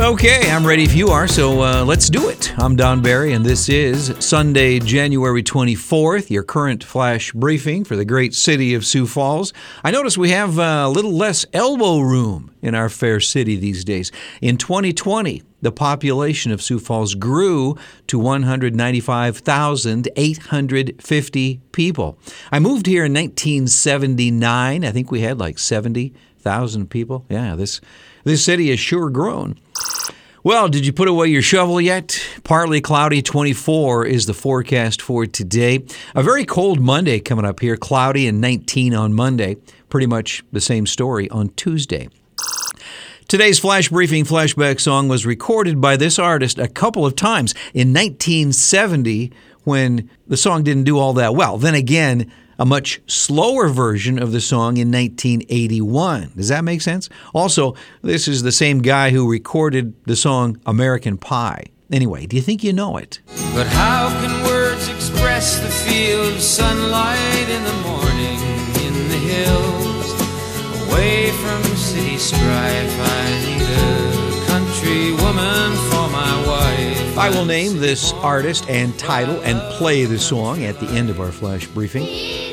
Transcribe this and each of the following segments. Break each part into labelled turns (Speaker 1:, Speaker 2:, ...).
Speaker 1: Okay, I'm ready if you are, so uh, let's do it. I'm Don Barry, and this is Sunday, January 24th, your current flash briefing for the great city of Sioux Falls. I notice we have uh, a little less elbow room in our fair city these days. In 2020, the population of Sioux Falls grew to 195,850 people. I moved here in 1979. I think we had like 70,000 people. Yeah, this this city has sure grown. Well, did you put away your shovel yet? Partly cloudy 24 is the forecast for today. A very cold Monday coming up here, cloudy and 19 on Monday. Pretty much the same story on Tuesday. Today's flash briefing flashback song was recorded by this artist a couple of times in 1970 when the song didn't do all that well. Then again, a much slower version of the song in 1981. Does that make sense? Also, this is the same guy who recorded the song American Pie. Anyway, do you think you know it?
Speaker 2: But how can words express the feel of sunlight in the morning in the hills? Away from city strife, I need a country woman for my wife.
Speaker 1: I will name this artist and title and play the song at the end of our flash briefing.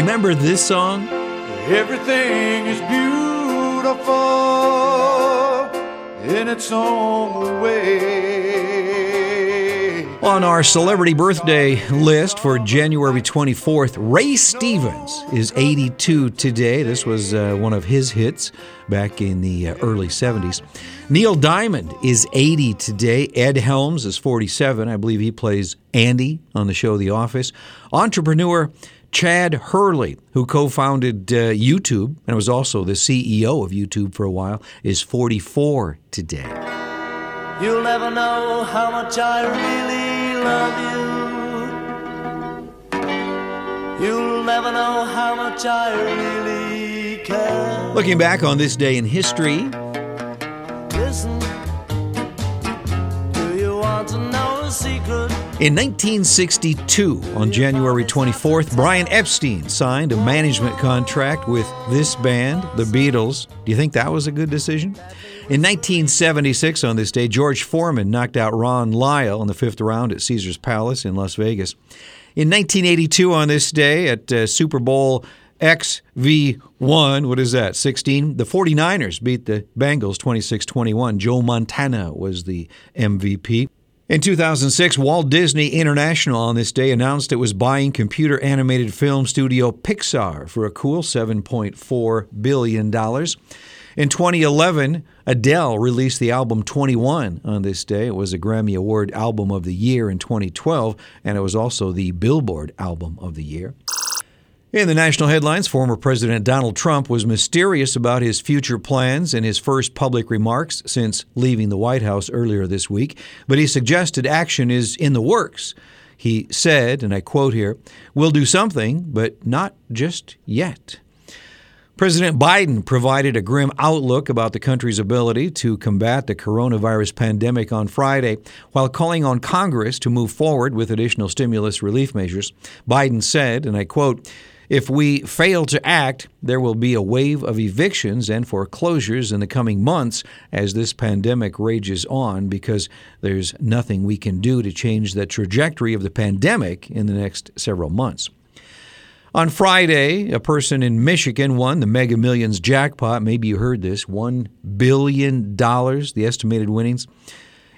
Speaker 1: Remember this song?
Speaker 3: Everything is beautiful in its own way.
Speaker 1: On our celebrity birthday list for January 24th, Ray Stevens is 82 today. This was uh, one of his hits back in the uh, early 70s. Neil Diamond is 80 today. Ed Helms is 47. I believe he plays Andy on the show The Office. Entrepreneur Chad Hurley, who co founded uh, YouTube and was also the CEO of YouTube for a while, is 44 today.
Speaker 4: You'll never know how much I really love you. You'll never know how much I really care.
Speaker 1: Looking back on this day in history, In 1962, on January 24th, Brian Epstein signed a management contract with this band, the Beatles. Do you think that was a good decision? In 1976, on this day, George Foreman knocked out Ron Lyle in the fifth round at Caesars Palace in Las Vegas. In 1982, on this day, at uh, Super Bowl XV1, what is that, 16? The 49ers beat the Bengals 26 21. Joe Montana was the MVP. In 2006, Walt Disney International on this day announced it was buying computer animated film studio Pixar for a cool $7.4 billion. In 2011, Adele released the album 21 on this day. It was a Grammy Award Album of the Year in 2012, and it was also the Billboard Album of the Year. In the national headlines, former President Donald Trump was mysterious about his future plans in his first public remarks since leaving the White House earlier this week, but he suggested action is in the works. He said, and I quote here, We'll do something, but not just yet. President Biden provided a grim outlook about the country's ability to combat the coronavirus pandemic on Friday while calling on Congress to move forward with additional stimulus relief measures. Biden said, and I quote, if we fail to act, there will be a wave of evictions and foreclosures in the coming months as this pandemic rages on because there's nothing we can do to change the trajectory of the pandemic in the next several months. On Friday, a person in Michigan won the Mega Millions jackpot. Maybe you heard this $1 billion, the estimated winnings.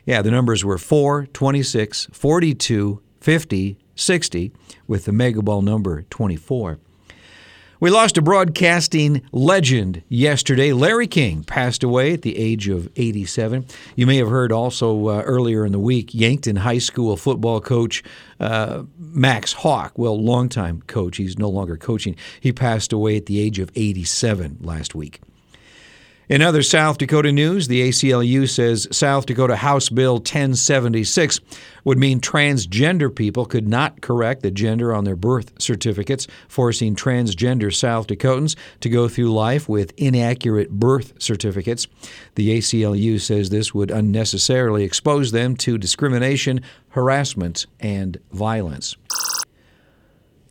Speaker 1: Yeah, the numbers were 4, 26, 42, 50, 60, with the Mega Ball number 24. We lost a broadcasting legend yesterday. Larry King passed away at the age of 87. You may have heard also uh, earlier in the week, Yankton High School football coach uh, Max Hawk, well, longtime coach, he's no longer coaching, he passed away at the age of 87 last week. In other South Dakota news, the ACLU says South Dakota House Bill 1076 would mean transgender people could not correct the gender on their birth certificates, forcing transgender South Dakotans to go through life with inaccurate birth certificates. The ACLU says this would unnecessarily expose them to discrimination, harassment, and violence.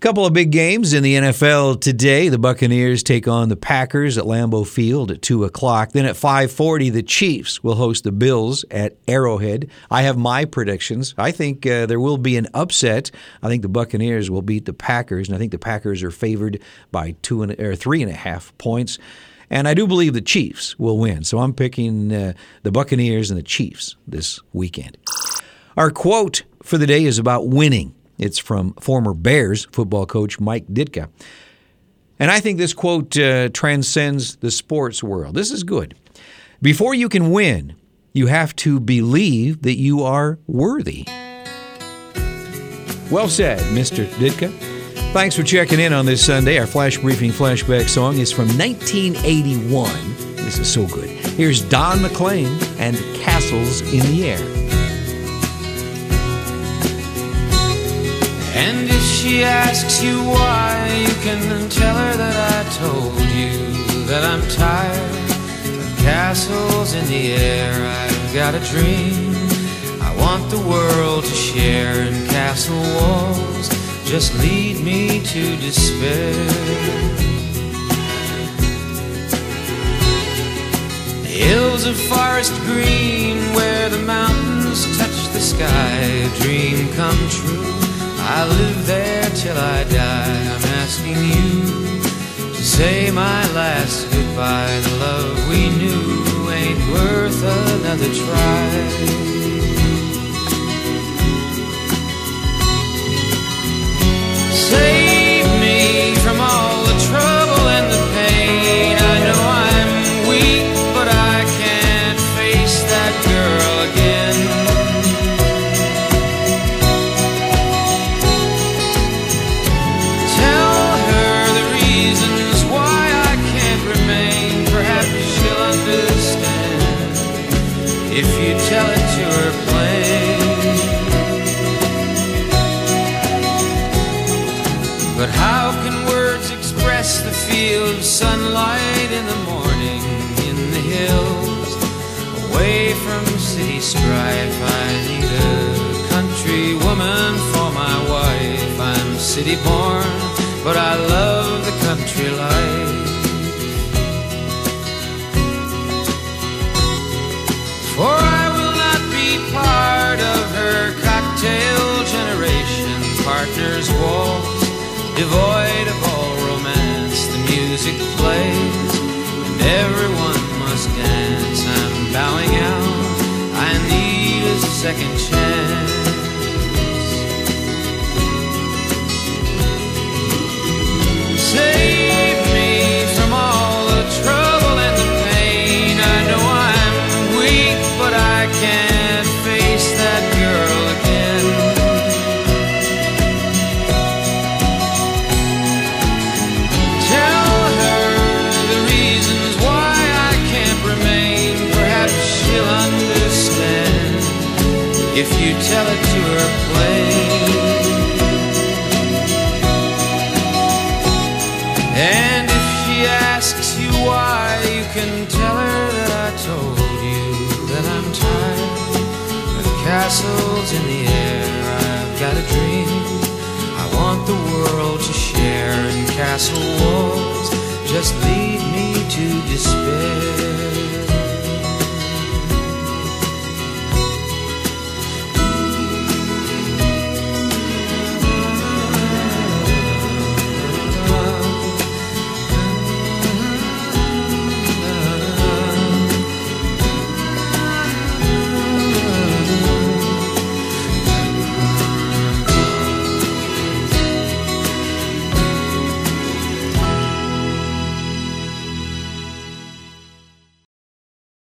Speaker 1: Couple of big games in the NFL today. The Buccaneers take on the Packers at Lambeau Field at two o'clock. Then at five forty, the Chiefs will host the Bills at Arrowhead. I have my predictions. I think uh, there will be an upset. I think the Buccaneers will beat the Packers, and I think the Packers are favored by two and or three and a half points. And I do believe the Chiefs will win. So I'm picking uh, the Buccaneers and the Chiefs this weekend. Our quote for the day is about winning. It's from former Bears football coach Mike Ditka. And I think this quote uh, transcends the sports world. This is good. Before you can win, you have to believe that you are worthy. Well said, Mr. Ditka. Thanks for checking in on this Sunday. Our flash briefing flashback song is from 1981. This is so good. Here's Don McLean and Castles in the Air.
Speaker 2: And if she asks you why, you can tell her that I told you that I'm tired of castles in the air. I've got a dream I want the world to share, and castle walls just lead me to despair. Hills of forest green where the mountains touch the sky, a dream come true. I live there till I die. I'm asking you to say my last goodbye. The love we knew ain't worth another try. Express the feel of sunlight in the morning in the hills? Away from city strife, I need a country woman for my wife. I'm city born, but I love the country life. For I will not be part of her cocktail generation. Partners waltz, devoid of music plays, if you tell it to her plain. And if she asks you why, you can tell her that I told you that I'm tired of castles in the air. I've got a dream I want the world to share, and castle walls just lead me to despair.